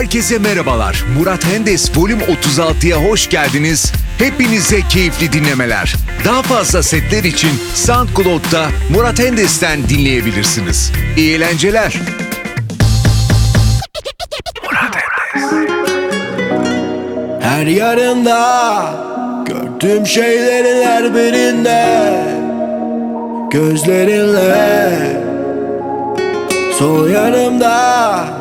Herkese merhabalar. Murat Hendes Volüm 36'ya hoş geldiniz. Hepinize keyifli dinlemeler. Daha fazla setler için SoundCloud'da Murat Hendes'ten dinleyebilirsiniz. İyi eğlenceler. Her yarında gördüğüm şeylerin her birinde Gözlerinle Sol yanımda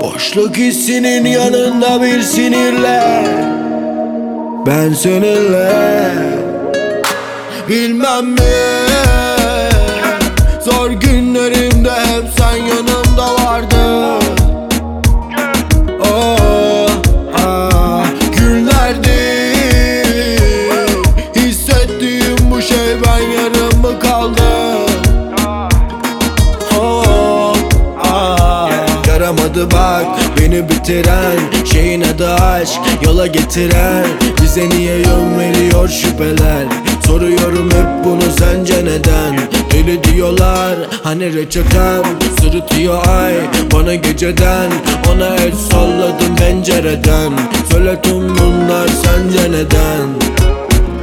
Boşluk hissinin yanında bir sinirle. Ben seninle. Bilmem mi? Zor günlerimde hep sen yanımda beni bitiren Şeyin adı aşk yola getiren. Bize niye yön veriyor şüpheler? Soruyorum hep bunu sence neden? Deli diyorlar hani reçetem Sırıtıyor ay bana geceden. Ona el salladım pencereden. Söyle tüm bunlar sence neden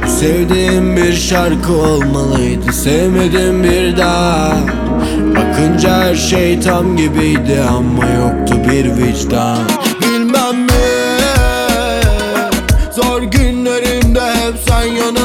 Sevdiğim bir şarkı olmalıydı Sevmedim bir daha. Bakınca her şey tam gibiydi Ama yoktu bir vicdan. Bilmem mi Zor günlerimde hep sen yanımda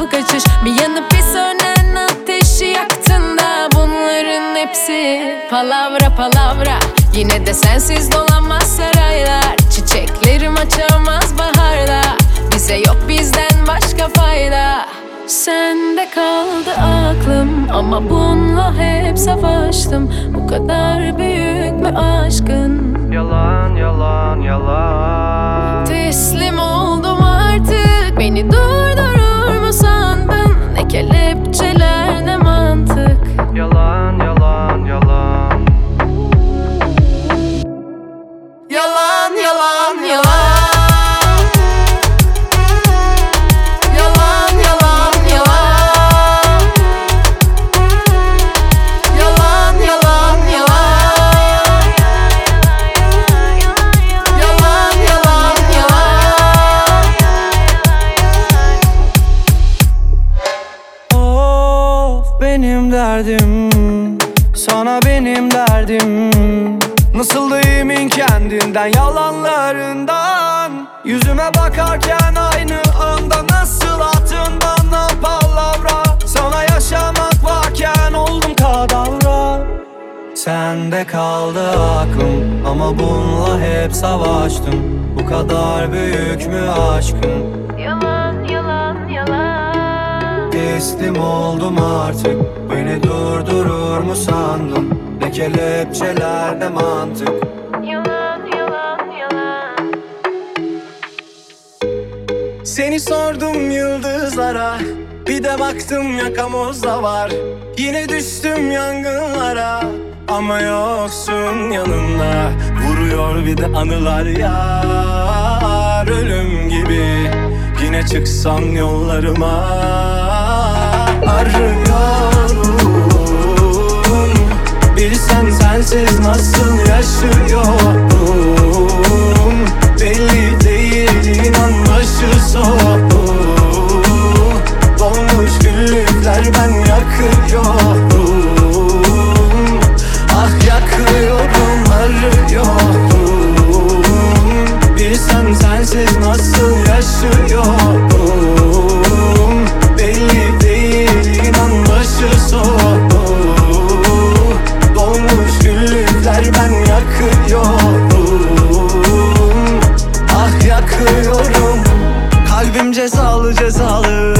nasıl kaçış Bir yanıp bir sönen ateşi yaktığında Bunların hepsi palavra palavra. Yine de sensiz dolanmaz saraylar. Çiçeklerim açamaz baharda Bize yok bizden başka fayda. Sende kaldı aklım Ama bununla hep savaştım. Bu kadar büyük mü aşkın. Yalan, yalan, yalan. Teslim Sende kaldı aklım Ama bununla hep savaştım. Bu kadar büyük mü aşkım? Yalan yalan yalan. Teslim oldum artık. Beni durdurur mu sandın? Ne kelepçeler ne mantık. Yalan yalan yalan. Seni sordum yıldızlara. Bir de baktım yakamozda var Yine düştüm yangınlara Ama yoksun yanımda. Vuruyor bir de anılar yar Ölüm gibi. Yine çıksam yollarıma Arıyorum. Bilsen sensiz nasıl yaşıyorum. Belli değil inan başı soğuk Dolmuş güllükler ben yakıyorum. Ah yakıyorum arıyorum. Bilsen sensiz nasıl yaşıyorum. Belli değil inan başı soğuk. Dolmuş güllükler ben yakıyorum. Ah yakıyorum. Kalbim cezalı cezalı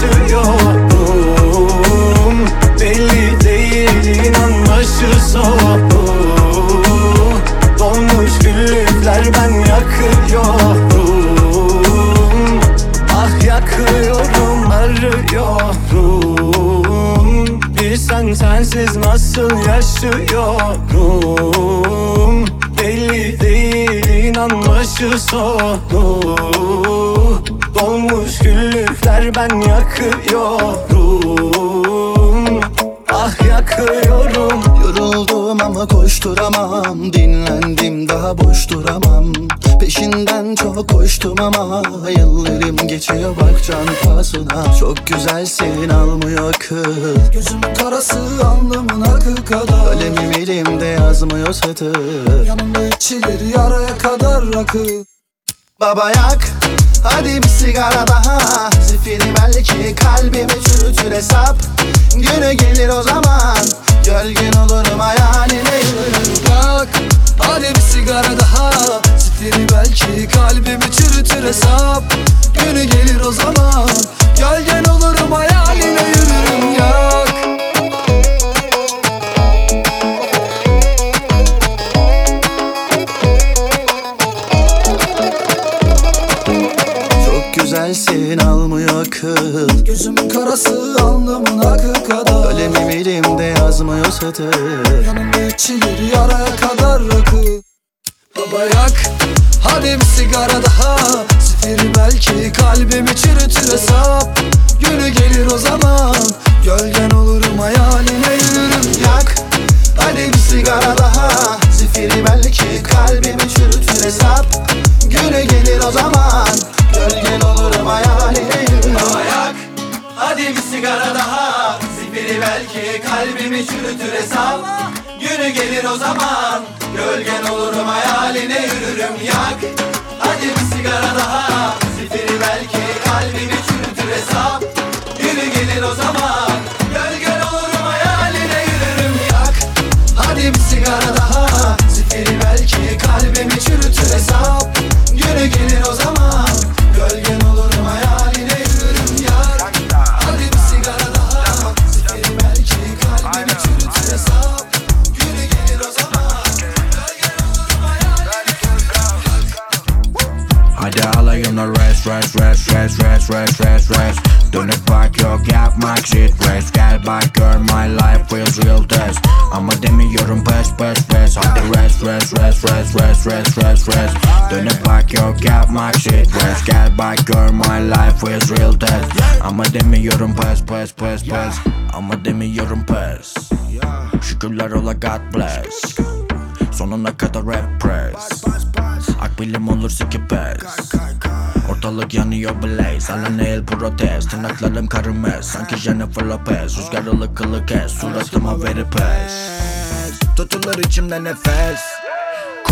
yaşıyorum. Belli değil inan başı soğuk Dolmuş güllükler ben yakıyorum. Ah yakıyorum arıyorum. Bilsen sensiz nasıl yaşıyorum? Belli değil inan başı soğuk Dolmuş güllükler ben yakıyorum. Ah yakıyorum. Yoruldum ama koşturamam. Dinlendim daha boş duramam. Peşinden çok koştum ama Yıllarım geçiyor. Bak can pahasına. Çok güzelsin almıyor kız. Gözümün karası alnımın akı kadar. Kalemim elimde yazmıyor satır. Yanımda içilir yaraya kadar rakı Baba yak Hadi bir sigara daha. Zifiri belki kalbimi çürütür hesap. Günü gelir o zaman Gölgen olurum hayaline yürürüm Yak Hadi bir sigara daha. Zifiri belki kalbimi çürütür hesap. Günü gelir o zaman Gölgen olurum hayaline yürürüm Yak Güzelsin almıyor kız. Gözümün karası alnımın akı kadar. Kalemim elimde yazmıyor satır. Yanımda içilir yaraya kadar rakı. Baba yak Hadi bir sigara daha. Zifiri belki kalbimi çürütür hesap. Günü gelir Belki kalbimi çürütür hesap Günü gelir o zaman Gölgen olurum hayaline yürürüm yak. Hadi bir sigara daha Zifiri belki kalbimi çürütür hesap Günü gelir o zaman Gölgen olurum hayaline yürürüm yak. Hadi bir sigara daha Zifiri belki kalbimi çürütür hesap Günü gelir o zaman Gölgen olurum Rest, rest, rest, rest, rest, rest, rest. Don't fuck your gap, my shit Rest, Get back, girl, my life feels real test. I'm a demi, you're on best, best, best. I'm the rest, rest, rest, rest, rest, rest, rest, rest. Don't fuck your gap, my shit Rest, Get back, girl, my life feels real test. I'm a demi, you're on best, best, best, best. I'm a demi, you're in best. Şükürler like God bless. Sonuna kadar rap press. Akbilim olur siki pes Ortalık yanıyor blaze. Hala nail protest. Tırnaklarım karımez. Sanki Jennifer Lopez. Rüzgar ılık kes Suratıma verip pes. Tutulur içimde nefes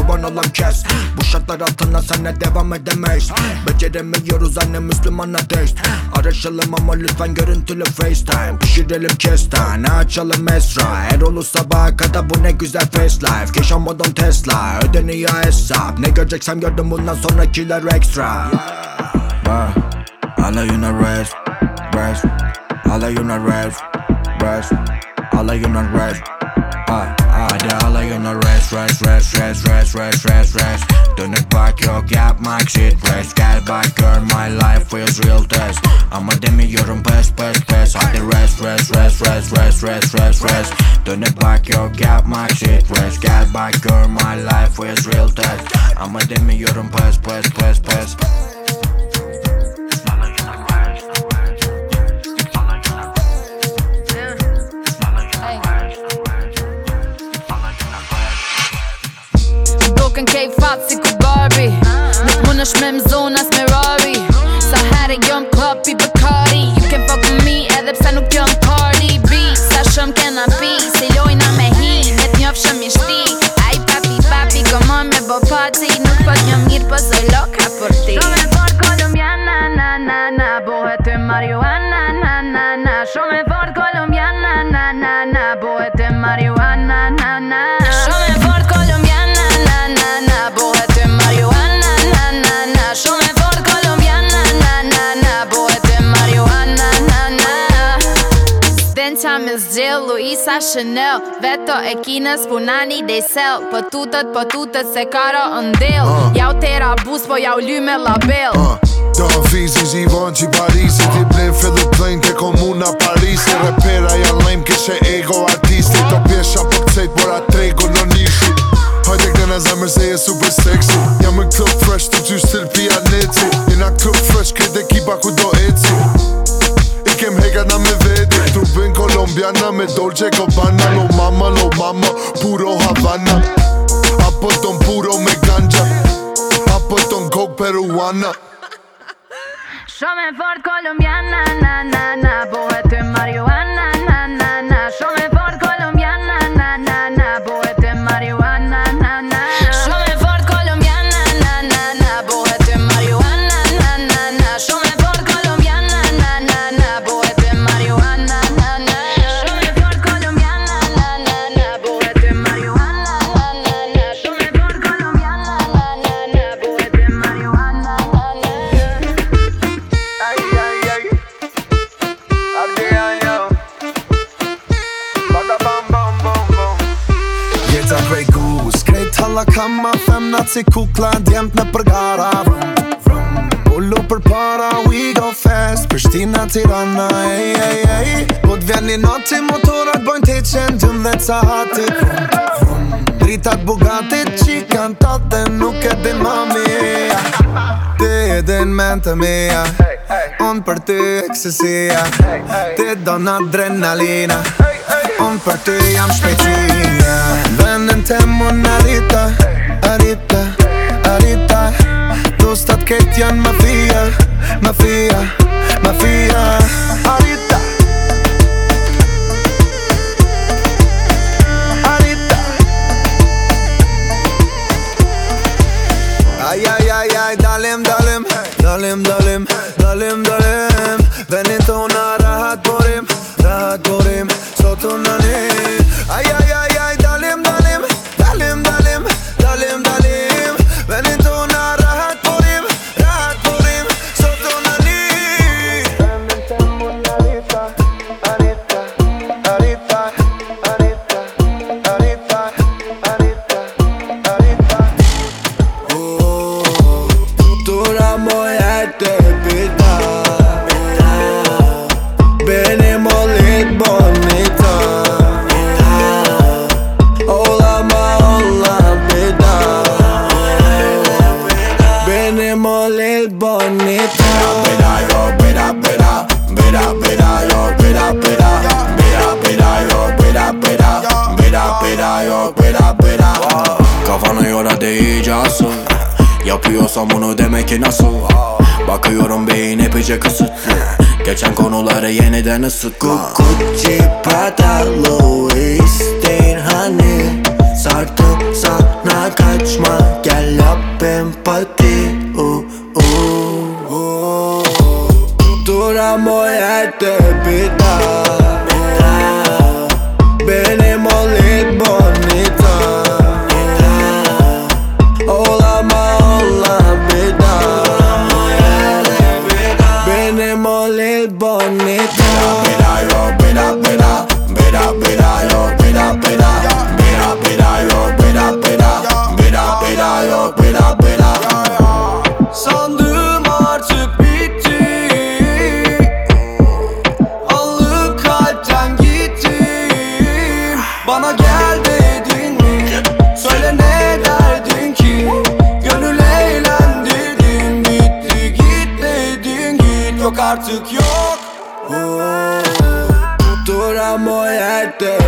Kurban olan kes. Bu şartlar altında sana devam edemeyiz. Beceremiyoruz anne Müslüman ateist. Araşalım ama lütfen görüntülü FaceTime. Pişirelim kestane açalım esra. Erol'u sabaha kadar bu ne güzel face life. Yaşamadım Tesla ödeniyor hesap. Ne göreceksem gördüm bundan sonrakiler extra Bak alayına rest Rest. Alayına rest Rest. Alayına rest Gonna rest, rest, rest, rest, rest, rest, rest, rest Dönüp bak yok yapmak shit rest get back, girl. my life feels real test Ama best, best, pes pes Hadi rest, rest, rest, rest, rest, rest, rest, rest Don't expect Dönüp bak yok yapmak shit rest get back, girl. my life feels real test Ama demiyorum pes best, best, best, best. Chanel Veto e kinës punani dhe sel Po tutët, po tutët se karo ndel Ja u tera bus, po ja u ly me label Dënë fizi zhivon që i Parisi Ti blen fillu plejnë ke komuna Parisi. Repera janë lejmë kishe ego artisti. To pjesha për këcejt por atë tregu në nishi. Hajde këne në zemër se je super sexy Jam në club fresh të gjysh stil pianici Jena club fresh këtë ekipa ku do eci colombiana, me dolce cobana, lo mama, lo mama, puro Habana. Appleton puro me ganja, Appleton coke peruana. Yo me Ford colombiana, na na na, pues marihuana. Femnat si kukla Djemt në përgara. Ullu për para We go fast. Prishtina, Tirana Ej, ej, ej Po t'vjen një noti Motorat bojnë të qenë Djëm dhe ca hati Vrum, vrum. Dritat bugatit Qikan të dhe nuk e din mami. Ti e din men të mija Unë për ty eksesia Ti don adrenalina. Unë për ty jam shpejtësia Vendin të mun Arita, Arita Tunnustat ketjan mafia, mafia, mafia. Arita. Arita. Aj, aj, aj, aj, dalem, dalem Dalem, dalem, dalem, inte hon har rahat på rim, rahat på rim Så tunna danas oko kuće pada lova artık yok. Dura muerte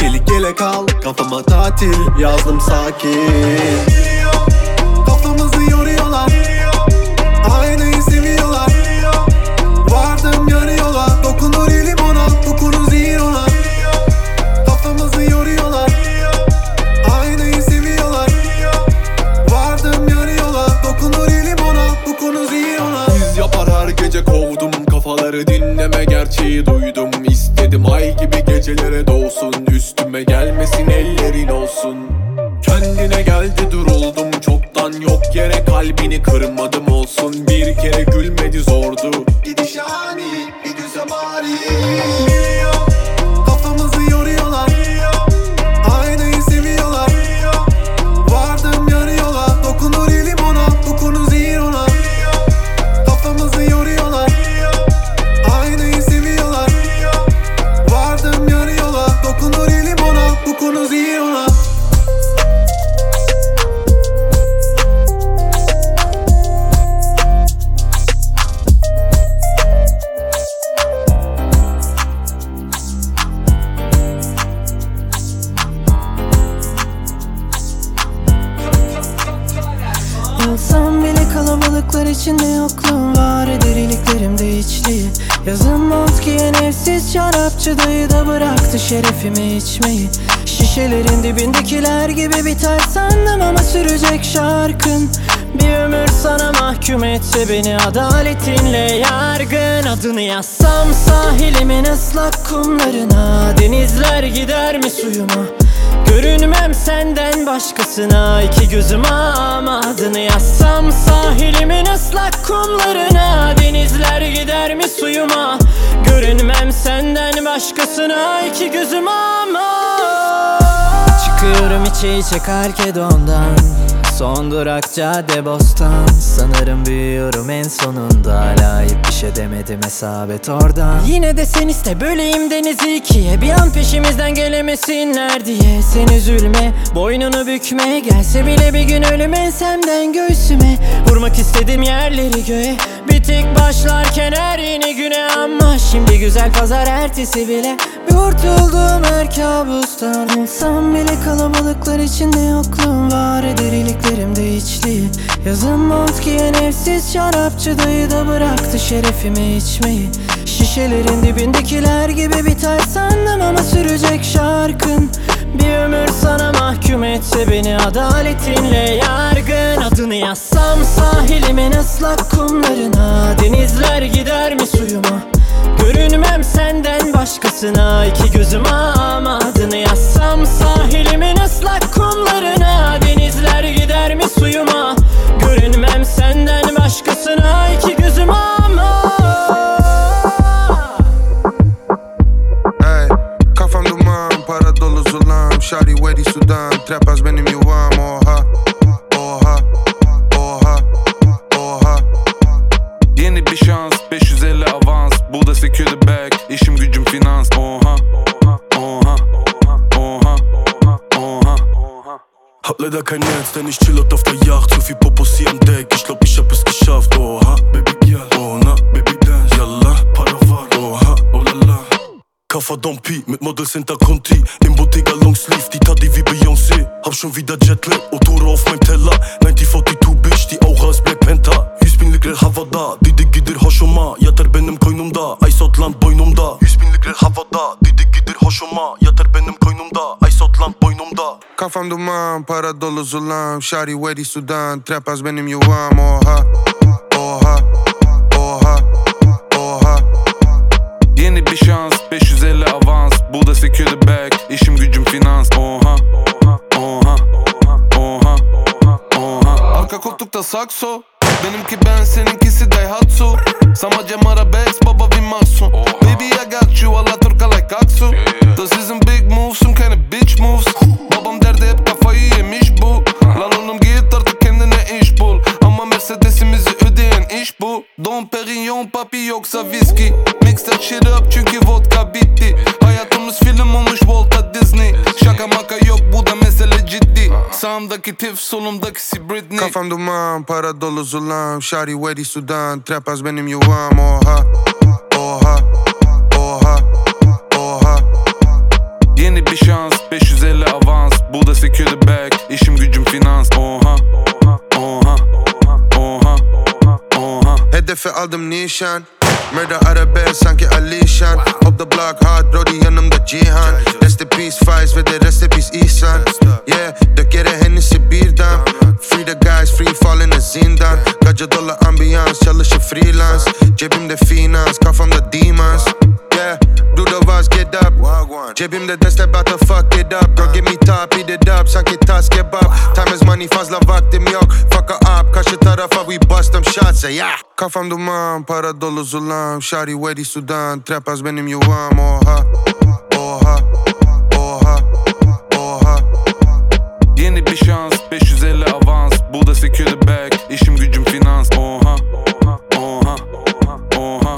Çelik yelek al Kafama tatil Yazdım sakin. Kafamızı yoruyorlar Aynayı seviyorlar. Vardım yarı yola Dokunur elim ona Dokunur zihir ona. Kafamızı yoruyorlar Aynayı seviyorlar. Vardım yarı yola Dokunur elim ona Dokunur zihir ona. Yüz yapar her gece kovdum Kafaları dinleme gerçeği duydum İstedim ay gibi gecelere doğsun. Üstüme gelmesin ellerin olsun. Kendine geldi duruldum. Çoktan yok yere kalbini kırmadım olsun. Bir kere gülmedi zordu biter sandım ama sürecek şarkın. Bir ömür sana mahkum etse beni adaletinle yargın. Adını yazsam sahilimin ıslak kumlarına Denizler gider mi suyuma? Görünmem senden başkasına iki gözüm ama adını yazsam Sahilimin ıslak kumlarına Denizler gider mi suyuma? Görünmem senden başkasına iki gözüm ama Çıkıyorum içe içe Kalkedon'dan Son durak cadde bostan. Sanırım büyüyorum en sonunda. Hala bir şey demedim hesabet oradan. Yine de sen iste böleyim denizi ikiye. Bir an peşimizden gelemesinler diye. Sen üzülme boynunu bükme. Gelse bile bir gün ölüm ensemden göğsüme. Vurmak istedim yerleri göğe. Bir tek başlarken her yeni güne Ama şimdi güzel pazar ertesi bile. Bir kurtulduğum her kabustan. Kalabalıklar içinde yokluğum var Derinliklerimde içliği Yazın mont giyen evsiz şarapçı dayı da bıraktı şerefimi içmeyi. Şişelerin dibindekiler gibi biter sandım ama sürecek şarkın. Bir ömür sana mahkum etse beni adaletinle yargın. Adını yazsam sahilimin ıslak kumlarına Denizler gider mi suyuma Görünmem senden başkasına. İki gözüm ama adını yazsam Sahilimin ıslak kumlarına. Denizler gider mi suyuma? Görünmem senden başkasına. İki gözüm ama. Ey, kafam duman, para dolu zulam. Shari Wedi Sudan, trapas benim Mit Models hinter Conti Im Bottega Longsleeve, die Taddy wie Beyoncé Hab schon wieder Jetlag, Otore auf meinem Teller 1942 Bitch, die Aura ist Black Panther 100 binlik lira havada, dedi gidir hoşuma Yatar benim koynumda, ay sotland boynumda 100 binlik lira havada, dedi gidir hoşuma Yatar benim koynumda, ay sotland boynumda Kafam duman, para dolu zulam. Şari wedi sudan, trap az benim yuvam oha, sakso. Benimki ben seninkisi Daihatsu. Samaca arabesk baba Vimasu Baby I got you alla turka like Aksu. This isn't big moves some kind of bitch moves. Babam derdi hep kafayı yemiş bu. Lan oğlum git artık kendine iş bul. Ama Mercedes'imizi ödeyen iş bu. Don Perignon papi yoksa viski. Mix that shit up çünkü vodka bitti. Hayatımız film olmuş Volta Disney. Şaka maka yok bu da mesele ciddi. Sağımdaki Tiff solumdaki si Britney. Kafam duman, para dolu zulam. Şari wedi sudan, trap az benim yuvam Oha, oha, oha, oha. Yeni bir şans 550 avans. Bu da secure the bag İşim gücüm finans. Oha Oha Oha Oha. Hedefe aldım nişan Murder arabesk sanki Alişan Up the block hard Brody yanımda Cihan Rest in peace Faiz ve de rest in peace İhsan Yeah dök yere Hennessy birden Free the guys free falling a zindan. Gacı dolu ambiyans çalışır freelance. Cebimde finans kafamda demons Yeah do the vaz get up. Cebimde deste about to fuck it up. Girl give me top eat it up. Sanki tas kebap. Time is money fazla vaktim yok. Fuck her up karşı tarafa we bust them shots yeah. Kafam duman para dolu zulam. Şari wedi sudan? Trap az benim yuvam. Oha Oha Oha Oha. Yeni bir şans 550 avans. Bu da secure the bag. İşim gücüm finans. Oha Oha Oha Oha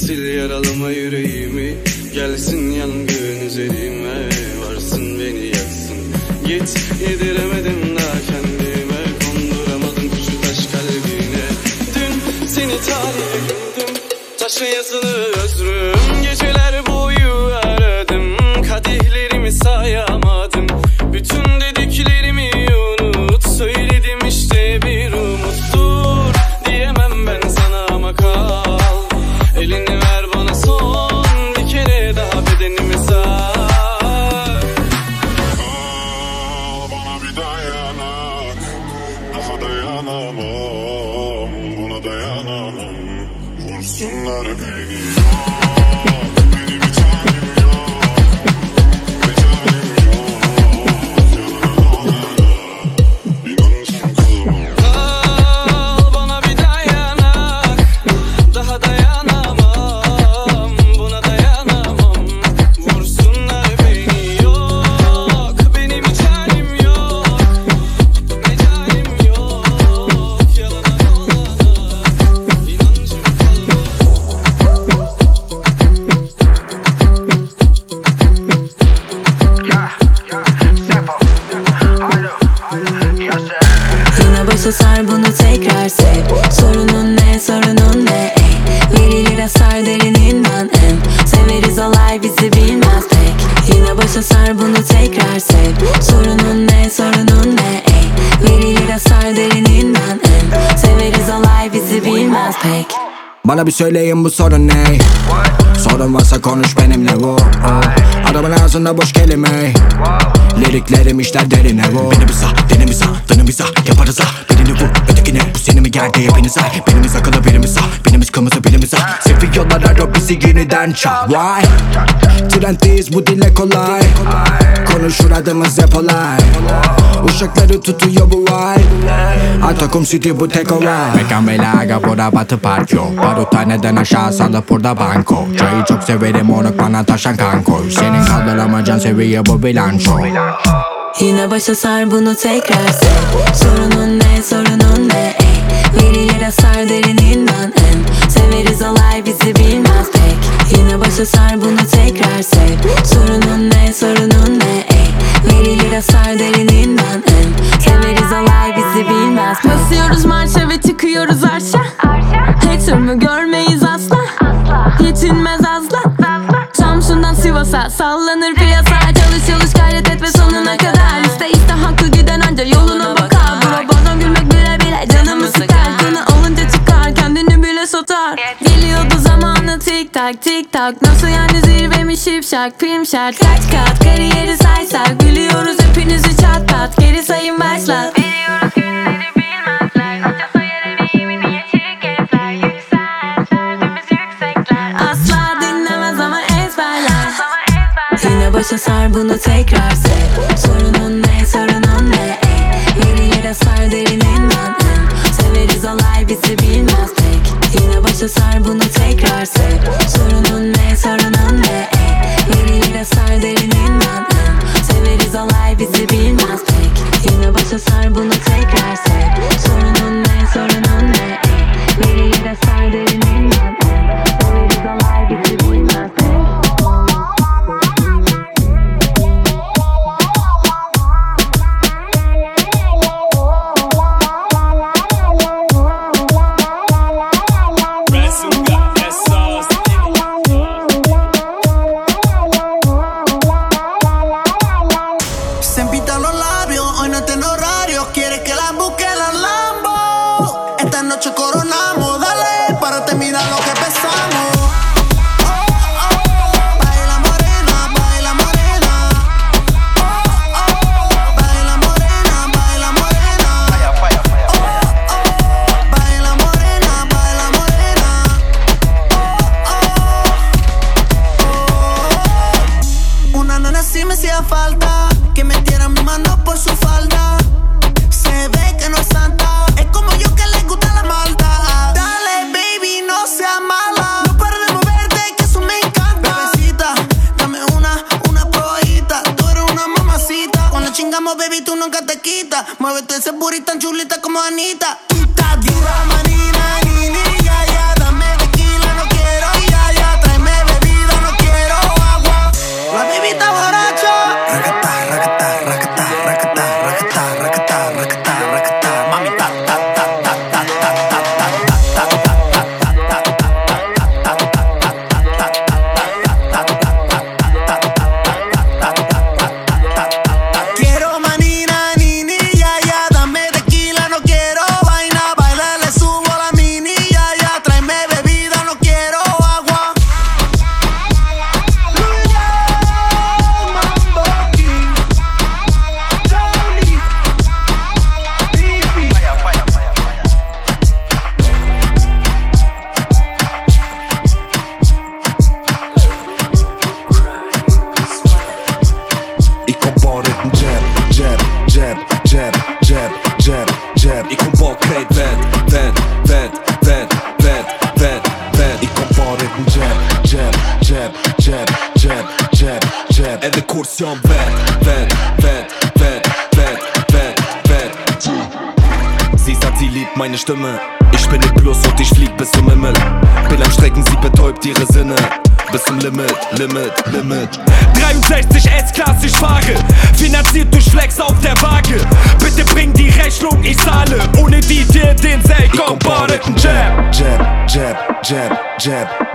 sil yaralama yüreğimi. Gelsin yangın üzerime. Varsın beni yaksın Git yediremedim daha kendime. Konduramadım şu taş kalbine. Dün seni talih gördüm Taşa yazılı özrüm Bana bir söyleyin bu sorun ne? Sorun varsa konuş benimle bu Adamın ağzında boş kelime. Liriklerim işler derine bu Beni bir sah, deni bir sah, dını bir sah Yaparız ha, birini vur, ötekine. Bu seni mi geldi? Hepiniz ay. Birimiz akıllı birimiz sah, birimiz kırmızı birimiz ah Seviyorlar aro bizi yeniden çal Why? Trenddeyiz bu dile kolay. Konuşur adımız hep olay. Uşakları tutuyor bu vay Atakum City bu tek olay Mekan belaga burada batı park yok Baruthaneden aşağı salıp burada banko? Çayı çok severim onu bana taşan kanko. Senin kaldıramacan seviye bu bilanço Yine başa sar bunu tekrar sev Sorunun ne sorunun ne ey? Verilir asar derininden en. Severiz olay bizi bilmez pek. Yine başa sar bunu tekrar sev Sorunun ne sorunun ne ey? Verilir asar derininden en. Severiz olay bizi bilmez pek. Basıyoruz marşa ve çıkıyoruz arşa. Hater mı görmeyiz asla. Yetinmez azla. Samsun'dan Sivas'a sallanır piyasa tak Nasıl yani zirve mi şipşak film şart Kaç kat kariyeri saysak Gülüyoruz hepinizi çat pat Geri sayın başlat Biliyoruz günleri bilmezler Hoca sayar emeğimi niye Yüksel derdimiz yüksekler. Asla dinlemez ama ezberler. Yine başa sar bunu tekrar sev Sorunun ne sorunun ne? Ey Verilir asar derininden en Severiz olay bizi bilmez pek Yine başa sar bunu tekrar sev Sorunun sefer bunu tek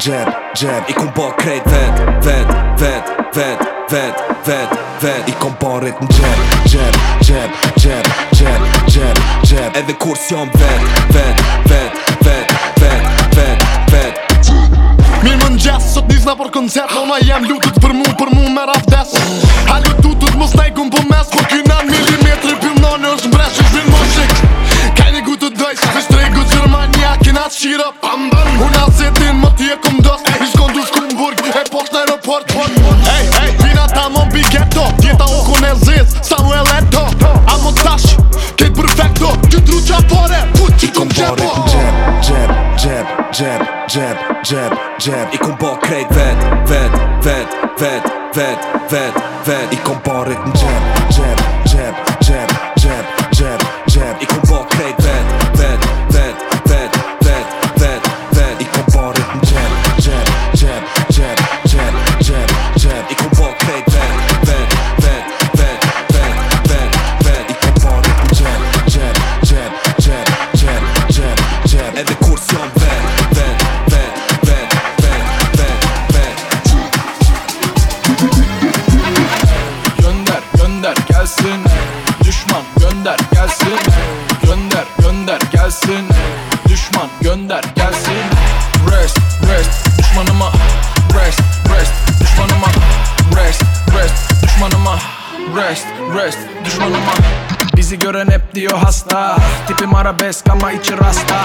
gjep, gjep I kum po krejt vet, vet, vet, vet, vet, vet, vet. I kom po rrit në gjep, gjep, gjep, gjep, gjep, gjep, gjep Edhe kur s'jom vet, vet, vet Gjep, gjep, gjep I kom bo krejt vet, vet, vet, vet, vet, vet, vet I kom bo rrit në gjep, gjep, gjep, gjep arabesk ama içi rasta.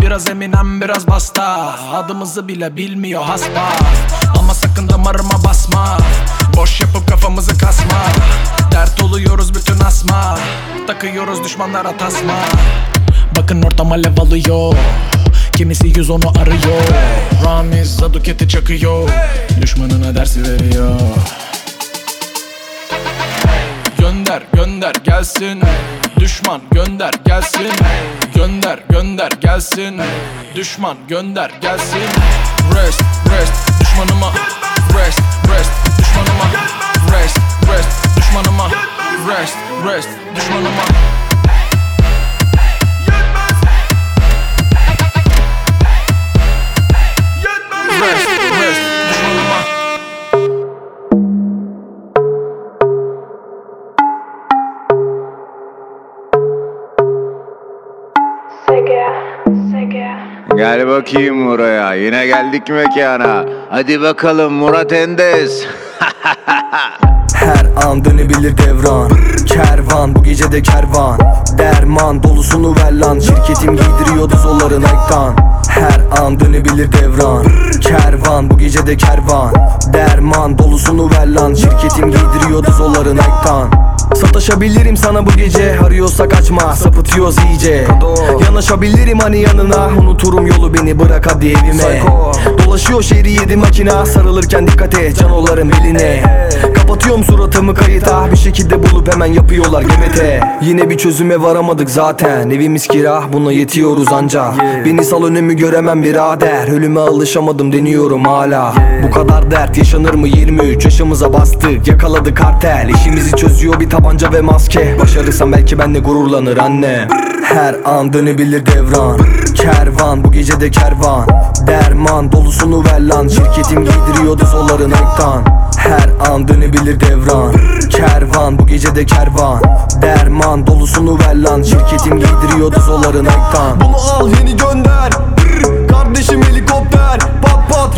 Biraz eminem biraz basta. Adımızı bile bilmiyor hasba Ama sakın damarıma basma. Boş yapıp kafamızı kasma. Dert oluyoruz bütün asma. Takıyoruz düşmanlara tasma. Bakın ortam alev alıyor. Kimisi 110'u arıyor. Ramiz Zaduket'i çakıyor. Düşmanına dersi veriyor Gönder gelsin. Düşman gönder gelsin. Gönder gönder gelsin. Düşman gönder gelsin. Rest rest düşmanıma. Rest rest düşmanıma. Rest rest düşmanıma. Rest rest düşmanıma Gel bakayım buraya. Yine geldik mekana. Hadi bakalım Murat Endes. Her an dönebilir devran. Kervan bu gece de kervan. Derman dolusunu ver lan. Şirketim giydiriyordu zolları Nike'dan. Her an dönebilir devran. Kervan bu gece de kervan. Derman dolusunu ver lan. Şirketim giydiriyordu zolları Nike'dan Sataşabilirim sana bu gece. Arıyorsa kaçma sapıtıyoruz iyice. Yanaşabilirim hani yanına. Unuturum yolu beni bırak hadi evime. Dolaşıyor şehri yedi makina Sarılırken dikkat et canoların beline Kapatıyorum suratımı kayıta. Bir şekilde bulup hemen yapıyorlar GBT Yine bir çözüme varamadık zaten. Evimiz kira buna yetiyoruz anca Beni sal önümü göremem birader. Ölüme alışamadım deniyorum hala. Bu kadar dert yaşanır mı? 23 yaşımıza bastık. Yakaladık kartel işimizi çözüyor bir tabanca ve maske. Başarırsam belki benle gururlanır anne. Her an dönebilir devran. Kervan bu gece de kervan. Derman dolusunu ver lan. Şirketim giydiriyordu zolları Nike'dan her an dönebilir devran. Kervan bu gece de kervan. Derman dolusunu ver lan. Şirketim giydiriyordu zolları Nike'dan Bunu al yeni gönder. Kardeşim helikopter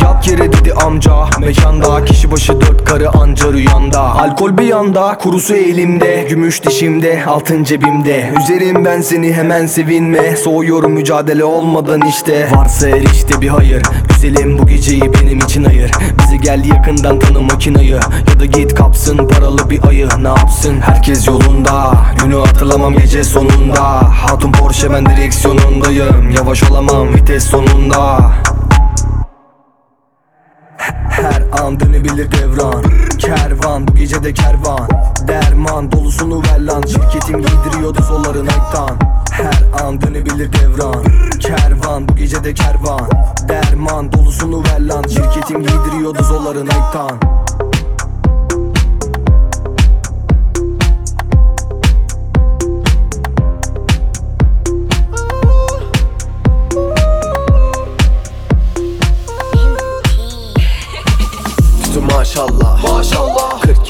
Yat yere dedi amca. Mekanda kişi başı dört karı anca rüyanda Alkol bir yanda Kurusu elimde. Gümüş dişimde Altın cebimde. Üzerim ben seni hemen sevinme. Soğuyorum mücadele olmadan işte. Varsa her işte bir hayır. Güzelim bu geceyi benim için ayır. Bizi gel yakından tanı makinayı. Ya da git kapsın paralı bir ayı. Ne yapsın? Herkes yolunda. Günü hatırlamam gece sonunda. Hatun Porsche ben direksiyonundayım. Yavaş olamam vites sonunda an dönebilir devran. Kervan bu gece de kervan. Derman dolusunu ver lan. Şirketim giydiriyordu zolları Nike'dan Her an dönebilir devran. Kervan bu gece de kervan. Derman dolusunu ver lan. Şirketim giydiriyordu zolları Nike'dan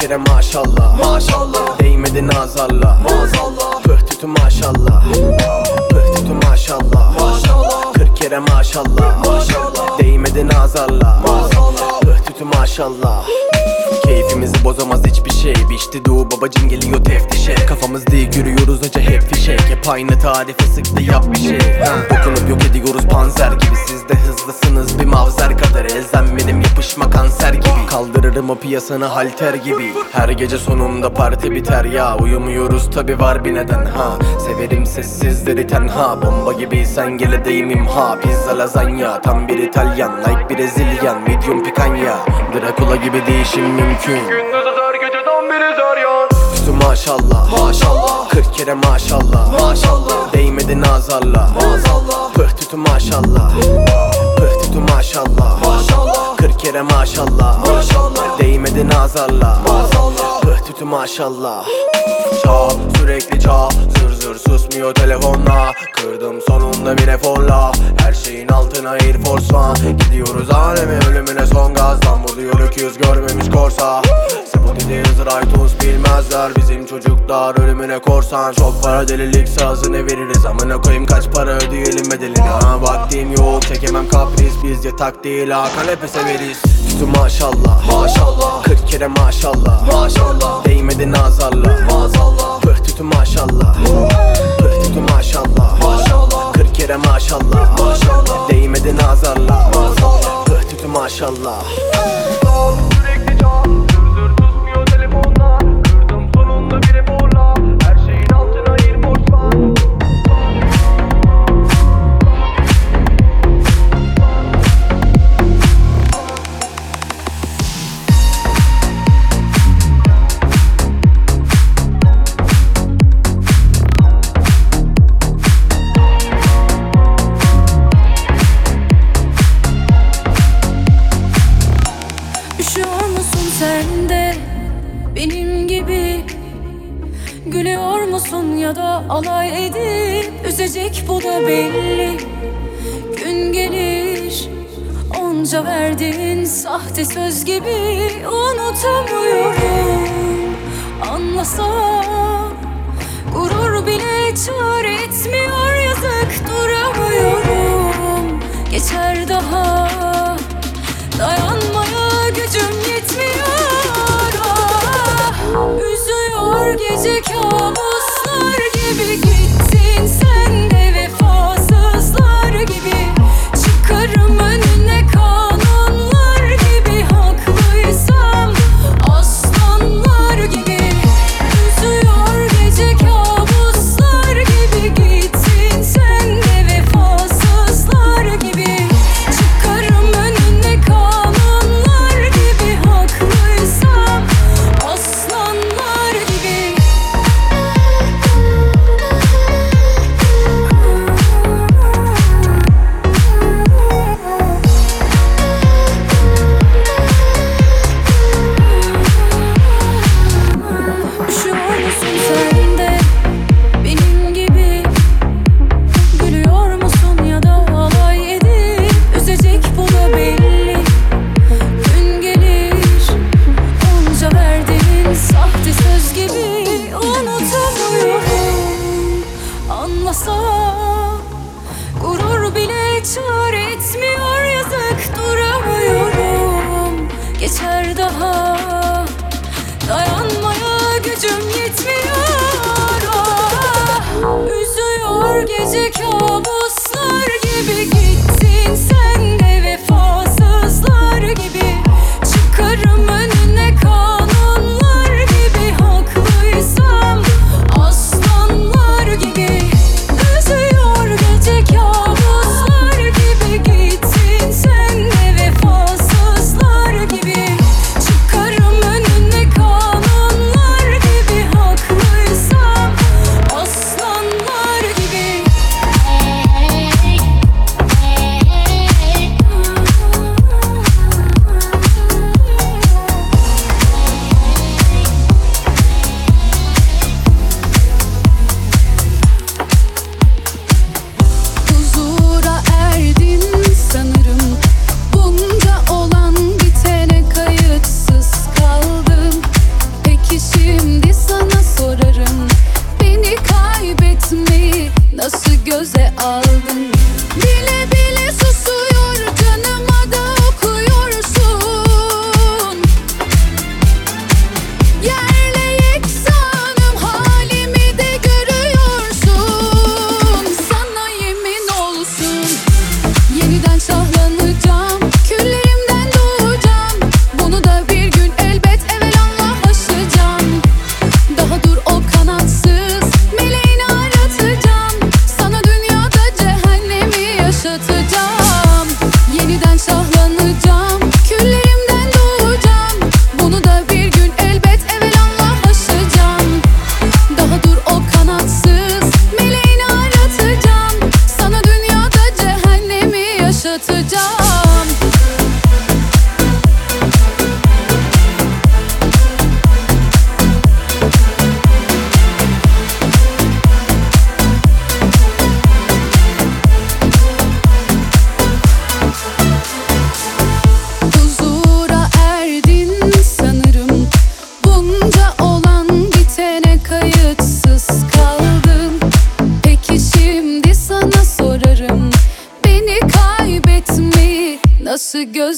kere maşallah. Maşallah. Değmedi nazarla. Maazallah Pıh tütü maşallah. Pıh tütü maşallah. Maşallah. 40 kere maşallah. Maşallah. Değmedi nazarla. Maazallah Pıh tütü maşallah Keyfimizi bozamaz hiçbir şey. Biçti doğu babacım geliyor teftişe. Kafamız değil yürüyoruz hoca hep fişek. Hep aynı tarife sıktı yap bir şey. Ha. Dokunup yok ediyoruz panzer gibi. Siz de hızlısınız bir mavzer kadar. Elzem benim yapışma kanser gibi. Kaldırırım o piyasanı halter gibi. Her gece sonunda parti biter ya. Uyumuyoruz tabi var bir neden ha. Severim sessizleri tenha. Bomba gibi sen gele deyim imha Pizza lazanya. Tam bir İtalyan Like Brezilyan. Medium pikanya Dracula gibi değişim mümkün Gündüzü zor geceden biri zor yan Üstü maşallah Maşallah. 40 kere maşallah. Maşallah. Değmedi nazarla. Maazallah Pıh tütü maşallah. Pıh tütü maşallah. Maşallah. 40 kere maşallah. Maşallah. Değmedi nazarla. Maazallah Pıh tütü maşallah. Çal sürekli çal zır susmuyor telefonla. Kırdım sonunda bir eforla. Her şeyin altına Air Force One. Gidiyoruz aleme ölümüne son gaz. Lan diyor öküz görmemiş korsa. Spotify iTunes bilmezler. Bizim çocuklar ölümüne korsan. Çok para delilik sazını veririz? Amına koyayım kaç para ödeyelim bedelini? Ha vaktim yok çekemem kapris. Biz yatak değil ha kanepe severiz. Üstü maşallah. Maşallah. 40 kere maşallah. Maşallah. Değmedi nazarla. Maazallah Tütü maşallah. Pıh tütü maşallah. Maşallah 40 kere maşallah. Maşallah Değmedi nazarla Maazallah Pıh tütü maşallah ya da alay edip Üzecek bu da belli. Gün gelir Onca verdiğin sahte söz gibi Unutamıyorum. Anlasam Gurur bile çare etmiyor yazık duramıyorum. Geçer daha Dayanmaya gücüm yetmiyor. Ah, Üzüyor gece kabuslar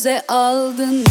göze aldın.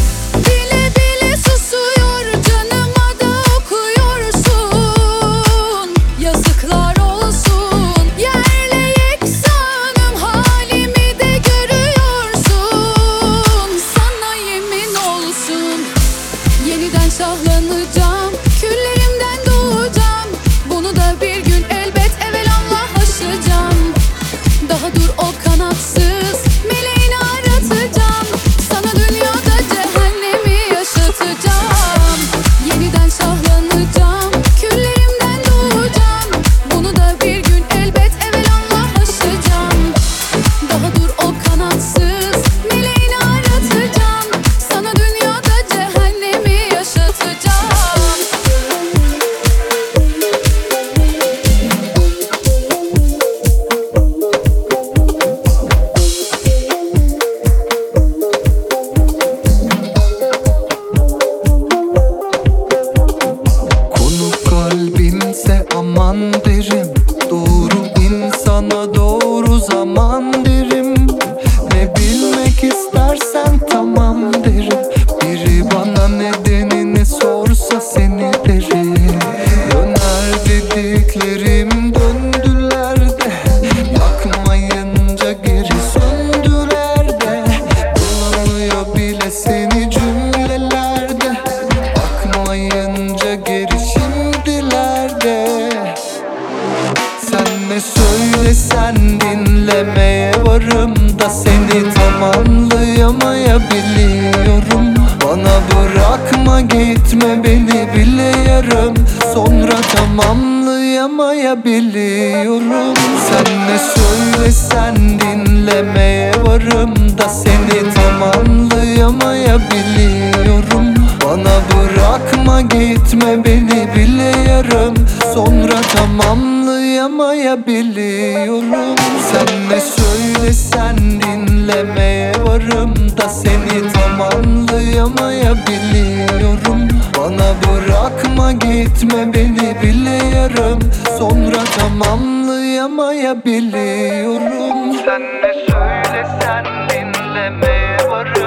Tamamlayamayabiliyorum. Sen ne söylesen dinlemeye varım da Seni tamamlayamayabiliyorum. Bana bırakma gitme beni biliyorum. Sonra tamamlayamayabiliyorum. Sen ne söylesen dinlemeye varım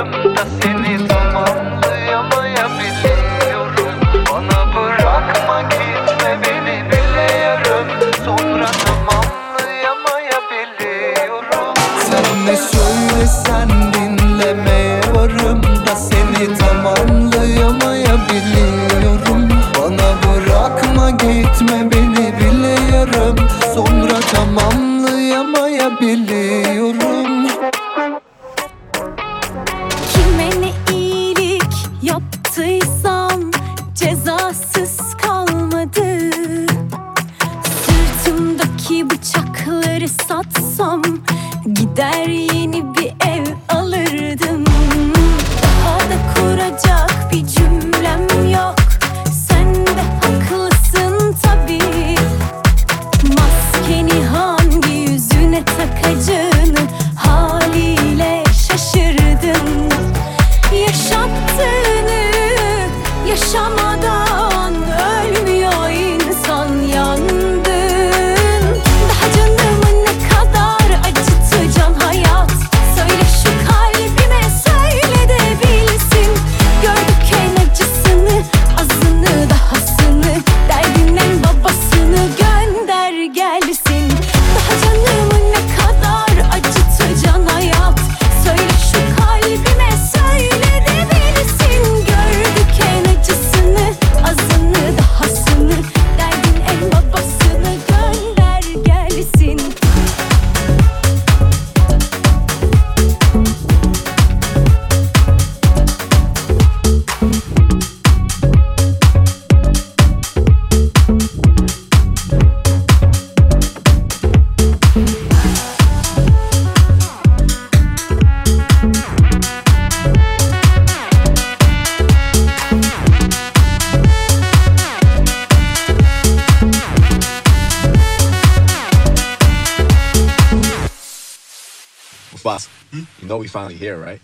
Boss, hmm? you know we finally here, right?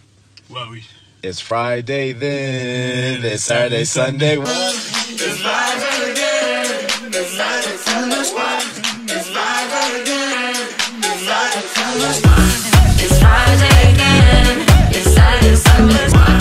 Well, we. It's Friday then, it's Saturday, Sunday. It's Friday again, it's Friday, Sunday. It's Friday again, it's Friday, Sunday. It's Friday again, it's Saturday, Sunday.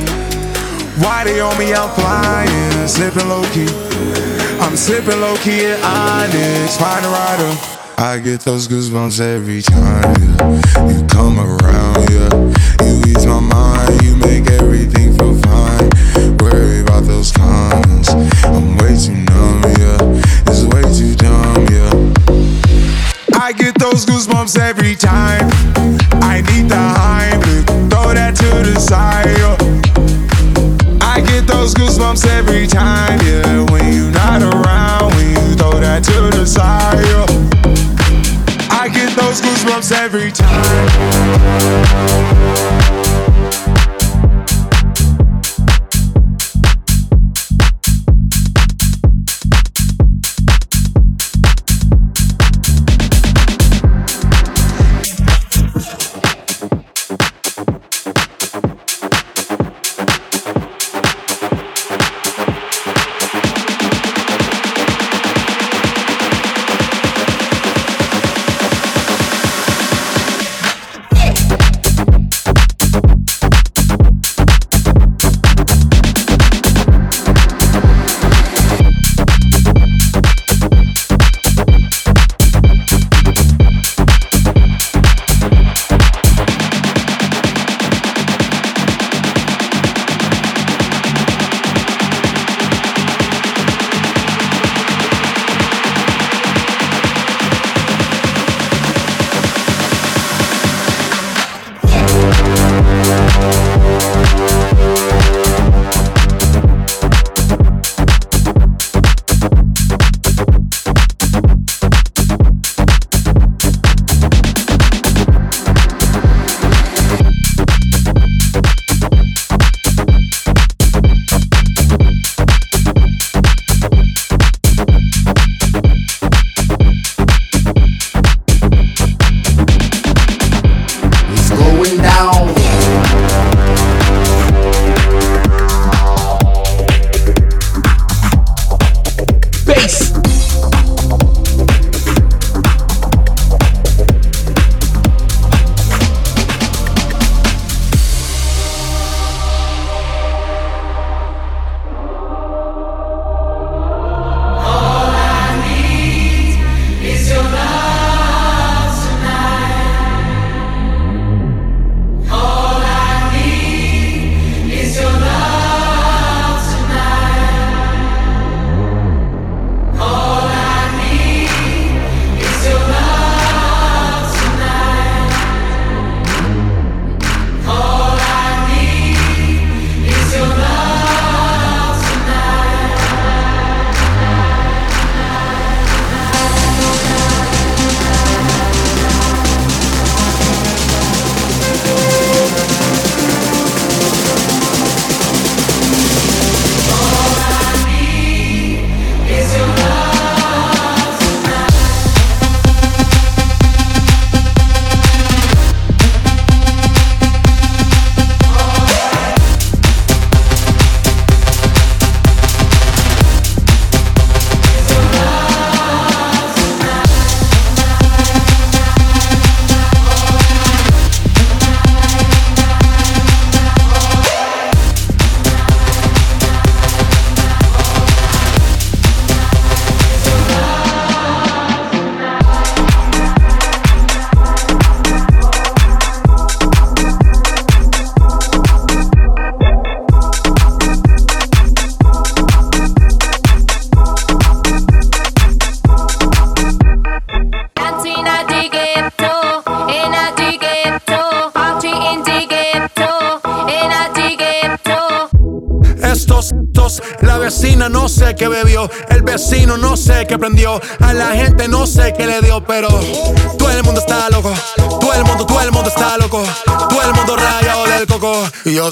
Why they on me? I'm flying, slipping low key. I'm slipping low key at Onyx, find a rider. I get those goosebumps every time, yeah. You come around, yeah. You ease my mind, you make everything feel fine. Worry about those comments. I'm way too numb, yeah. It's way too dumb, yeah. I get those goosebumps every time. I need the Heimlich,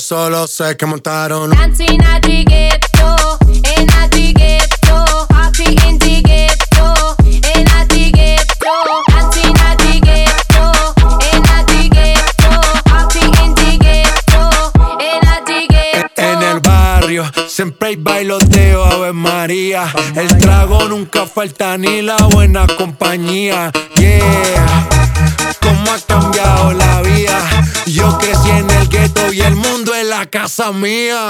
solo sé que montaron. Dancing at the ghetto, in at the ghetto, party in the ghetto, in at the ghetto, dancing at the ghetto, in at the ghetto, party in the ghetto, in at the ghetto. En el barrio siempre hay bailoteo, Ave María. El trago nunca falta ni la buena compañía. Casa mía.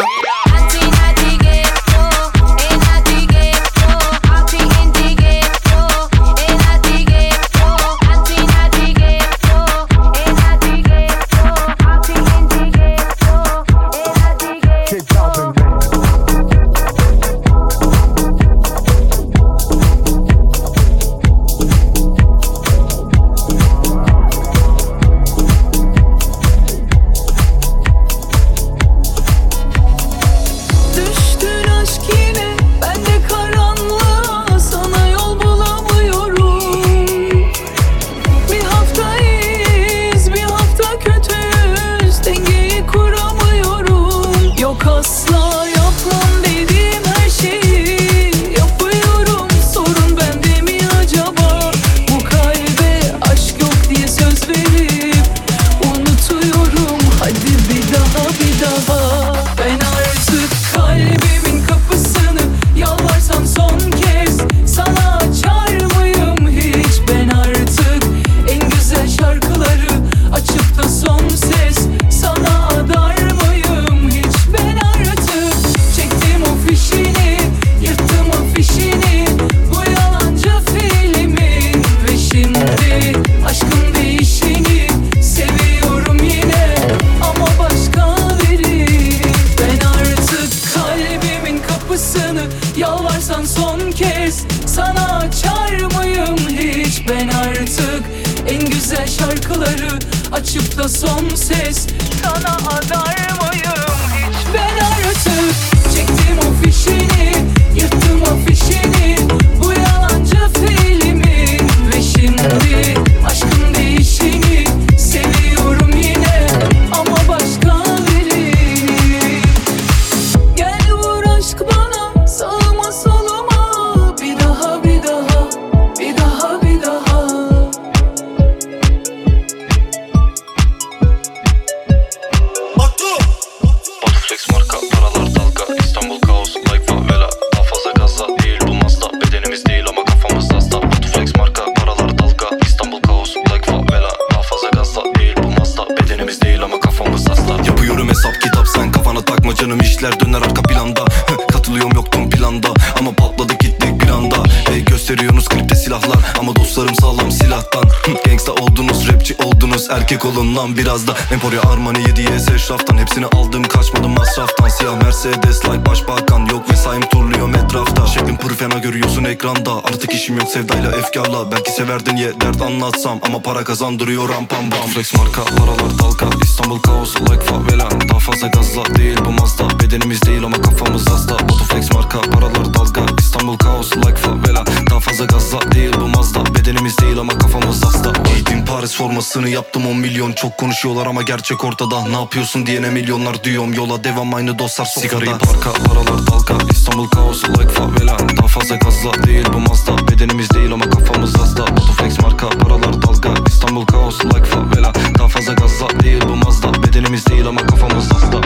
your little baby. Severdin ye dert anlatsam Ama para kazandırıyor ram pam bam. Flex marka paralar dalga İstanbul kaos like favela. Daha fazla gazla değil bu mazda. Bedenimiz değil ama kafamız hasta. Botoflex marka paralar dalga İstanbul kaos like favela. Daha fazla gazla değil bu mazda. Bedenimiz değil ama kafamız hasta. Giydim Paris formasını yaptım 10 milyon. Çok konuşuyorlar ama gerçek ortada. Ne yapıyorsun diyene milyonlar diyorum. Yola devam aynı dostlar sofrada. Sigarayı parka paralar dalga İstanbul kaos like favela. Daha fazla gazla değil bu mazda. Bedenimiz değil ama kafamız hasta Botoflex marka paralar dalga İstanbul kaos like favela. Daha fazla gazla değil bu mazda. Bedenimiz değil ama kafamız hasta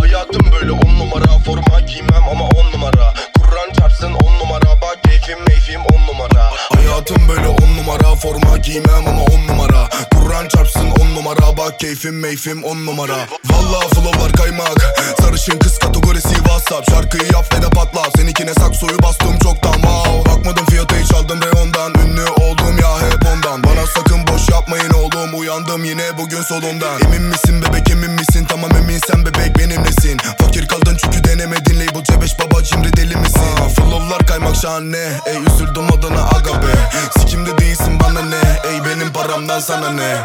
Hayatım böyle on numara. Forma giymem ama on numara. Kur'an çarpsın on numara. Bak keyfim meyfim on numara. Hayatım böyle on numara. Forma giymem ama on numara Kur'an çarpsın on numara. Bak keyfim meyfim on numara. Valla flowlar kaymak. Sarışın kız kategorisi whatsapp. Şarkıyı yap ve de patlat Seninkine saksoyu bastım çoktan. Wow. Bakmadım fiyata hiç aldım reyondan Ünlü oldum ya hep ondan. Bana sakın boş yapmayın oğlum. Uyandım yine bugün solundan. Emin misin bebek emin misin? Tamam eminsen bebek benimlesin Fakir kaldın çünkü denemedin. Label C5 baba cimri deli misin? Aa, Flowlar kaymak şahane. Ey üzüldüm adına aga be. Sikimde değilsin bana ne? Ey benim paramdan sana ne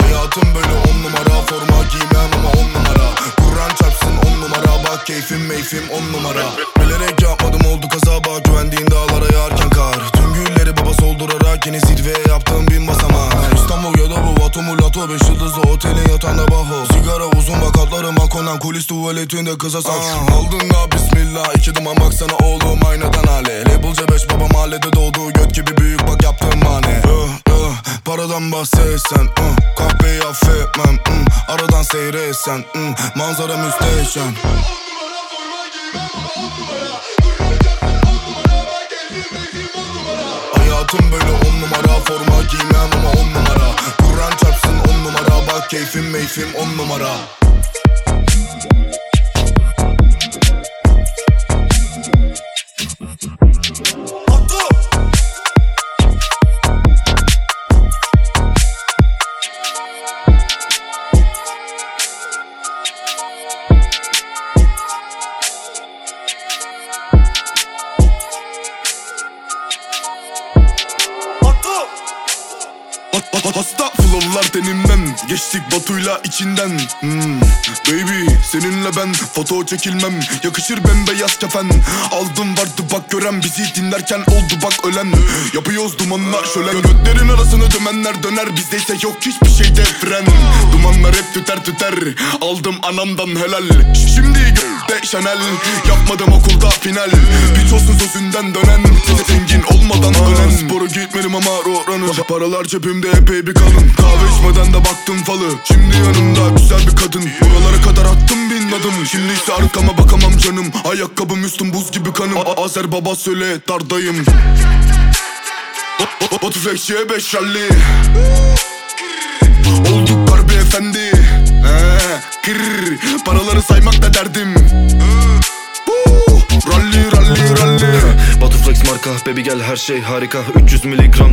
Hayatım böyle on numara forma giymem keyfim on numara. Bilerek yapmadım oldu kaza. Bak Güvendiğin dağlara yağarken kar. Tüm gülleri baba soldurarak yeni zirveye yaptığım bin basamak İstanbul ya da bu Vatomulato Beş yıldızlı otelin yatağında baho. Sigara uzun vakatları makonan Kulis tuvaletinde kıza sak Aldın da bismillah iki duman baksana oğlum aynadan hale. Labelce beş baba mahallede doğdu Göt gibi büyük bak yaptığım mane uh, uh, Paradan bahsetsen uh, Kahveyi affetmem mm, Aradan seyretsen mm, Manzara müsteşem Hayatım böyle on numara Forma giymem ama on numara. Kur'an çarpsın on numara Bak keyfim meyfim on numara flowlar tenimden Geçtik Batu'yla içinden. Hmm. Baby seninle ben foto çekilmem. Yakışır bembeyaz kefen. Aldım vardı bak gören bizi dinlerken oldu bak ölen. Yapıyoruz dumanlar şölen. Götlerin arasını dümenler döner Bizdeyse yok hiçbir şeyde fren Dumanlar hep tüter tüter Aldım anamdan helal. Şimdi de Chanel Yapmadım okulda final. Piç olsun sözünden dönen Zengin olmadan ölen. Spora gitmedim ama roranı Paralar cebimde epey bir kalın Kahve içmeden de baktım falı. Şimdi yanımda güzel bir kadın. Buralara kadar attım bin adım Şimdi ise arkama bakamam canım. Ayakkabım üstüm buz gibi kanım. A- Azer baba söyle dardayım Batu Flex'e beş rally Olduk garbi efendi. He, kır, Paraları saymak da derdim Rally rally rally. Batu Flex marka baby gel her şey harika. 300 miligram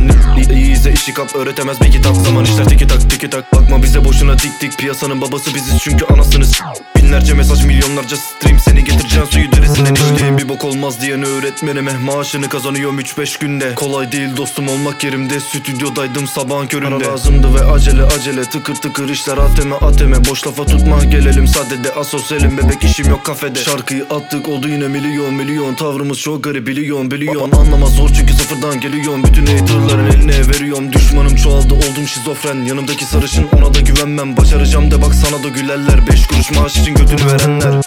iyi izle işi kap öğretemez bir kitap. Zaman işler tiki tak tiki tak. Bakma bize boşuna dik dik. Piyasanın babası biziz çünkü anasını s- Binlerce mesaj milyonlarca stream. Seni getireceğim suyu derisinden içtiğim Bir bok olmaz diyen öğretmenime Maaşını kazanıyorum 3-5 günde. Kolay değil dostum olmak yerimde. Stüdyodaydım sabahın köründe. Para lazımdı ve acele acele. Tıkır tıkır işler ateme ateme. Boş lafa tutma gelelim sadede. Asosyalim bebek işim yok kafede. Şarkıyı attık oldu yine milyon milyon. Tavrımız çok garip biliyorum biliyorum Anlamaz zor çünkü sıfırdan geliyorum. Bütün haterların eline veriyorum. Düşmanım çoğaldı oldum şizofren. Yanımdaki sarışın ona da güvenmem. Başaracağım de bak sana da gülerler. Beş kuruş maaş için götünü verenler.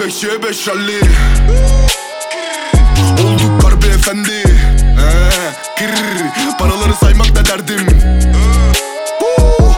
Flex'e beş rally Olduk garbi efendi. He, kır, Paraları saymak da derdim? Huu,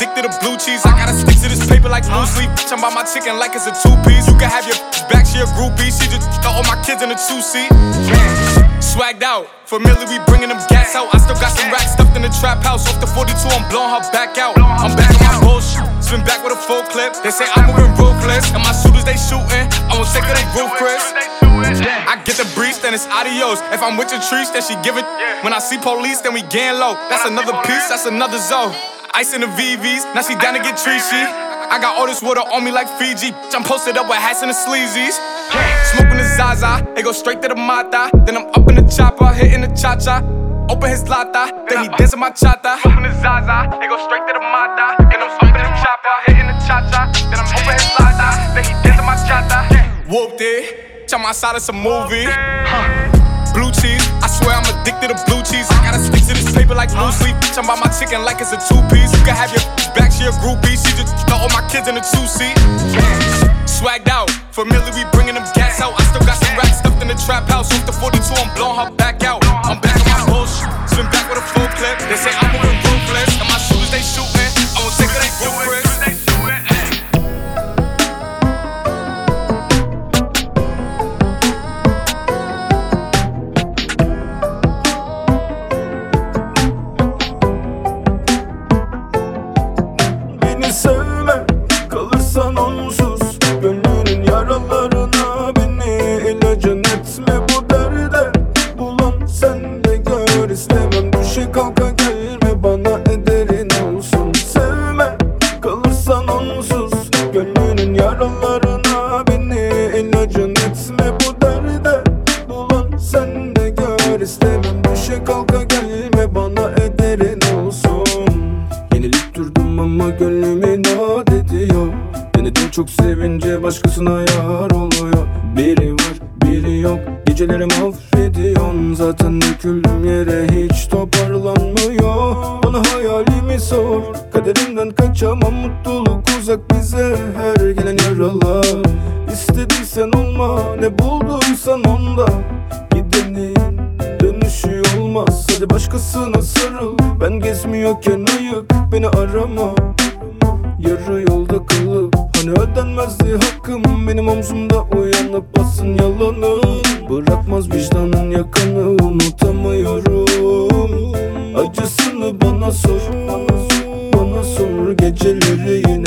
addicted to blue cheese. I gotta stick to this paper like blue sleep. Bitch, I'm by my chicken like it's a two piece. You can have your back, she a groupie. She just got all my kids in a two seat. Swagged out, familiar, we bringing them gas out. I still got some racks stuffed in the trap house. Off the 42, I'm blowing her back out. I'm back on my bullshit. Spin back with a full clip. They say I'm moving ruthless. And my shooters, they shooting. I won't take of they roof, Chris. I get the breeze, then it's adios. If I'm with your trees, then she give it. When I see police, then we gang low. That's another piece, that's another zone. Ice in the VVs, now she down to get treachy. I got all this water on me like Fiji. I'm posted up with hats and the sleazies. Smoking the Zaza, it go straight to the Mata. Then I'm up in the chopper, hitting the cha cha. Open his lata, then he dancing my chata. Smoking the Zaza, it go straight to the Mata. Then I'm up in the chopper, hitting the cha cha. Then I'm open his lata, then he dancing my chata. Whooped it. I'm outside of some movie. Huh. Blue cheese, I swear I'm addicted to blue cheese. I gotta stick to this paper like blue sleep. Bitch, I'm by my chicken like it's a two piece. You can have your back, she a groupie. She just got all my kids in a two seat. Swagged out, familiar, we bringing them gas out. I still got some racks stuffed in the trap house. Off the 42, I'm blowing her back out. I'm back on my bullshit, spin back with a full clip. They say I'm moving ruthless, and my shooters they shooting. conquer vicdanın yakanı unutamıyorum. Acısını bana sor Bana sor geceleri yine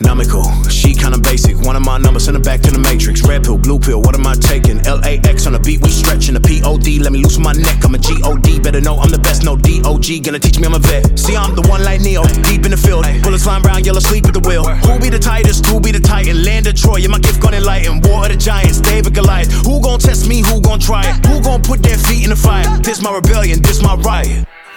Astronomical, she kinda basic. One of my numbers, send her back to the matrix. Red pill, blue pill, what am I taking? LAX on the beat, we stretching the POD. Let me loosen my neck, I'm a GOD. Better know I'm the best, no DOG. Gonna teach me I'm a vet. See, I'm the one like Neo, deep in the field. Bullets flying round, yellow sleep at the wheel. Who be the tightest? Who be the titan? Land of Troy, yeah, my gift gonna enlighten. War of the Giants, David Goliath. Who gon' test me? Who gon' try it? Who gon' put their feet in the fire? This my rebellion, this my riot.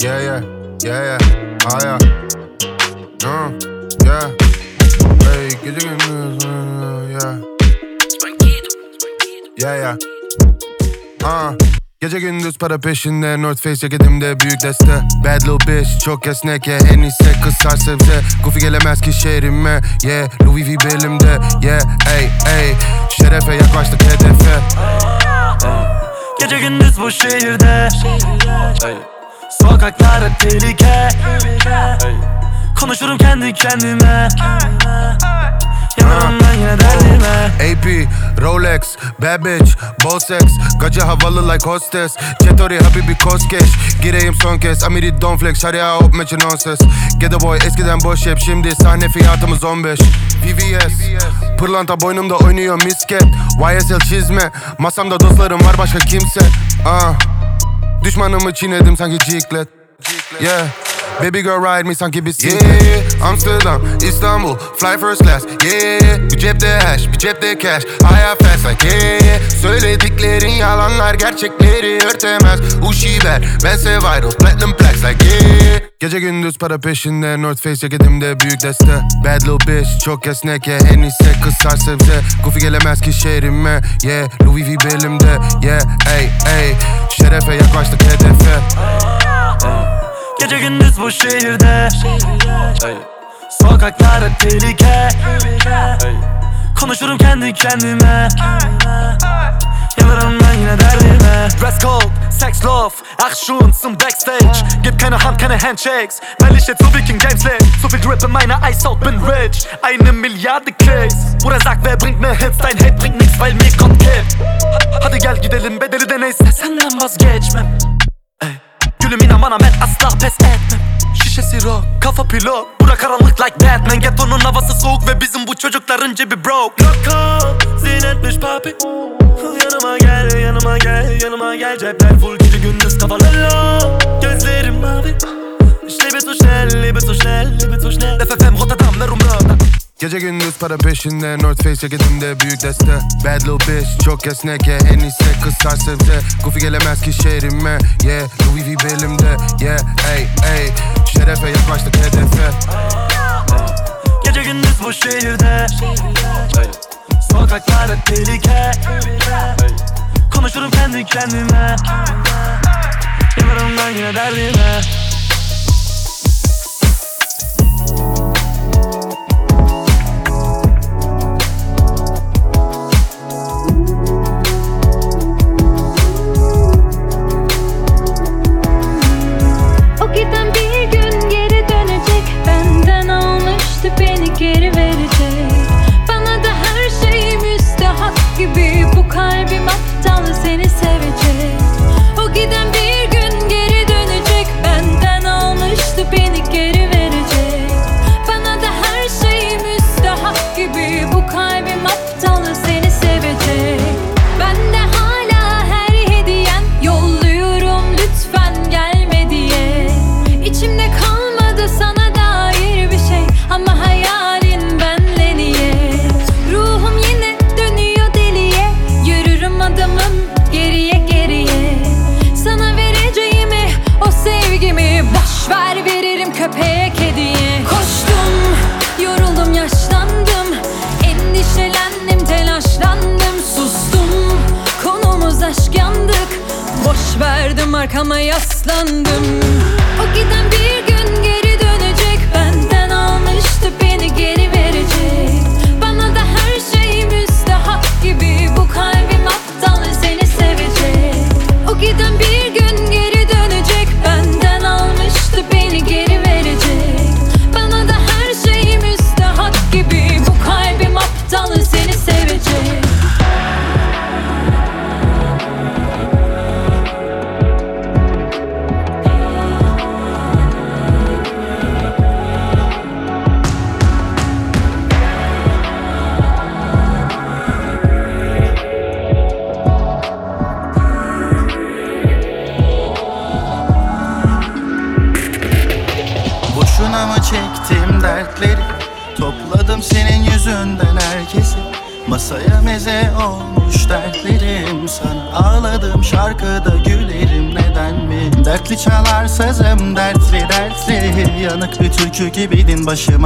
yeah, yeah, yeah, yeah, oh yeah. Uh, yeah. Hey, gece gündüz, yeah. Yeah, yeah. Uh, Gece gündüz para peşinde. North Face ceketimde büyük deste. Bad little bitch çok esnek yeah En iyisi kızar sebze. Goofy gelemez ki şehrime. Yeah Louis V belimde. Yeah ey ey Şerefe yaklaştık hedefe. Gece gündüz bu şehirde. Sokaklar hep tehlike. Konuşurum kendi kendime. Yanarım ben yine derdime. AP, Rolex, bad bitch, bol sex havalı like hostess. Çetori habibi koskeş Gireyim son kez. Amiri don flex Şarya hop meçi non ses Ghetto boy eskiden boş hep Şimdi sahne fiyatımız 15 VVS Pırlanta boynumda oynuyor misket. YSL çizme. Masamda dostlarım var başka kimse. Ah Düşmanımı çiğnedim sanki ciklet. Yeah Baby girl ride me sanki bisiklet Yeah. Amsterdam, İstanbul Fly first class Yeah. Bir cepte hash, bir cepte cash Hayat fast like yeah. Söylediklerin yalanlar gerçekleri örtemez. Uşiber, bense vital Platinum plaques like yeah. Gece gündüz para peşinde North Face ceketimde büyük deste. Bad little bitch çok esnek yeah En iyisi kızar sebze. Goofy gelemez ki şehrime Yeah. Louis V belimde Yeah. Ey ey. Şerefe yaklaştık hedefe Gece gündüz bu şehirde. Sokaklar hep tehlike. Konuşurum kendi kendime. Yanarım ben yine derdime. Dress code, sex love, Action zum Backstage. Gib keine Hand, keine Handshakes. Weil ich jetzt so Viking Games leg So viel Drip in meiner Eishaut, bin rich Eine Milliarde Klicks Bruder sagt, wer bringt mir Hits? Dein Hit bringt nix, weil mir Gott gibt Hadi gel gidelim bedeli de neyse. Senden vazgeçmem Gülüm inan bana ben asla pes etmem. Şişesi rock, kafa pilot. Bura karanlık like Batman. Ghetto'nun havası soğuk ve bizim bu çocukların cebi broke. Loco, zinetmiş papi. Yanıma gel, yanıma gel, yanıma gel. Cepler full gece gündüz kafalar Gözlerim mavi. Ich lebe so schnell, lebe so schnell, lebe so schnell FFM Rotterdam, ne Rumröder Gece gündüz para peşinde North Face ceketimde büyük deste. Bad little bitch çok esnek yeah En iyisi kızar sebze Goofy gelemez ki şehrime Yeah. Louis V belimde Yeah ey ey Şerefe yaklaştık hedefe. Gece gündüz bu şehirde. Sokaklar hep tehlike. Konuşurum kendi kendime. Yanarım ben yine derdime gibi Bu kalbim aptal seni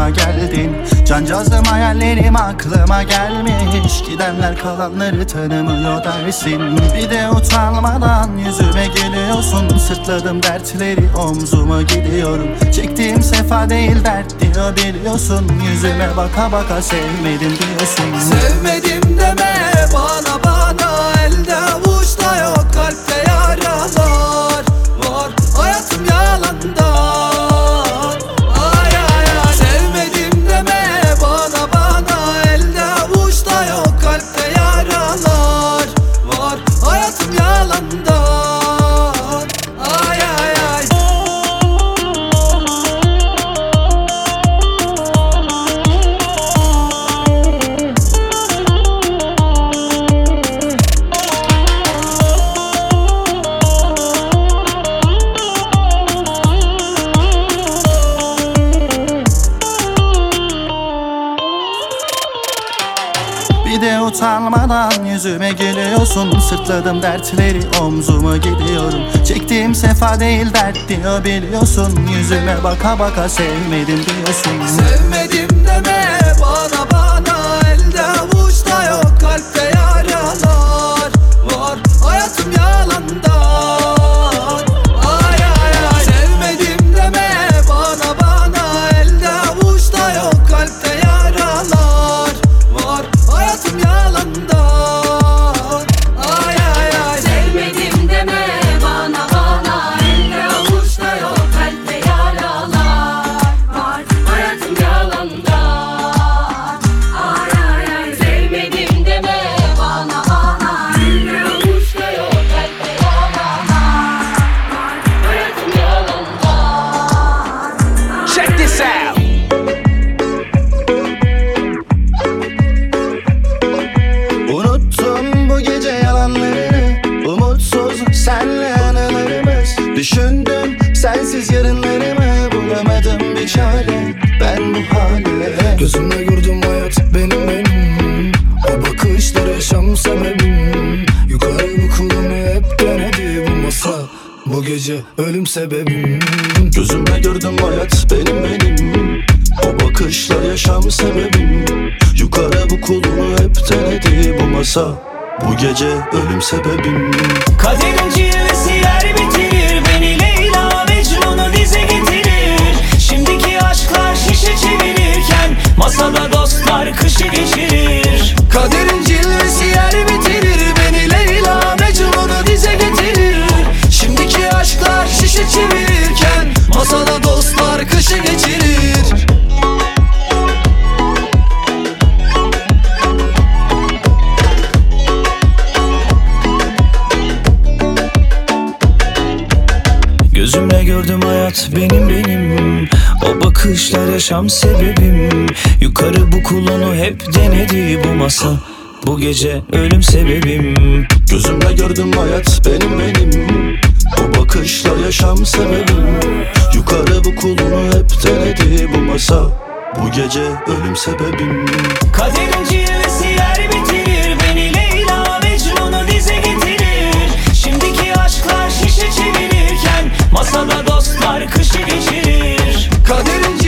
başıma geldin. Cancazım hayallerim aklıma gelmiş. Gidenler kalanları tanımıyor dersin. Bir de utanmadan yüzüme gülüyorsun. Sırtladım dertleri omzuma gidiyorum. Çektiğim sefa değil dert diyor biliyorsun. Yüzüme baka baka sevmedim diyorsun. Sevmedim deme utanmadan yüzüme gülüyorsun Sırtladım dertleri omzuma gidiyorum. Çektiğim sefa değil dert diyor biliyorsun. Yüzüme baka baka sevmedim diyorsun. Sevmedim deme bana bana Elde avuçta yok kalpte sebebim? Gözümle gördüm hayat benim benim. O bakışlar yaşam sebebim. Yukarı bu kulumu hep denedi bu masa. Bu gece ölüm sebebim. Kaderin cilvesi yer bitirir. Beni Leyla Mecnun'u dize getirir. Şimdiki aşklar şişe çevirirken Masada dostlar kışı geçirir. Kaderin cilvesi Masada dostlar kışı geçirir. Gözümle gördüm hayat benim benim. O bakışlar yaşam sebebim. Yukarı bu kulunu hep denedi bu masa. Bu gece ölüm sebebim. Gözümle gördüm hayat benim benim. O bakışlar yaşam sebebim Yukarı bu kulunu hep denedi bu masa. Bu gece ölüm sebebim. Kaderin cilvesi yer bitirir Beni Leyla Mecnun'u dize getirir. Şimdiki aşklar şişe çevirirken Masada dostlar kışı geçirir. Kaderin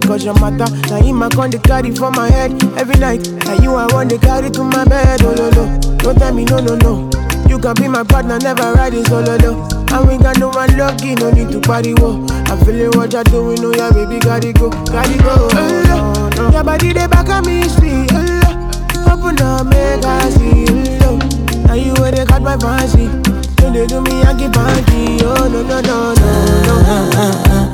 say, cause your matter. Now him I con the carry for my head every night. And you I want to carry to my bed, oh no no. Don't tell me no no no. You can be my partner, never ride it oh, solo though. And we got no one lucky, no need to party wo. I'm feeling what you're doing, oh yeah, baby, gotta go, gotta go. Oh, no. Your body they back on me, see. Oh, open up, make I see. Oh, now you where they got my fancy. Don't they do me, I keep panty. Oh no no no no no.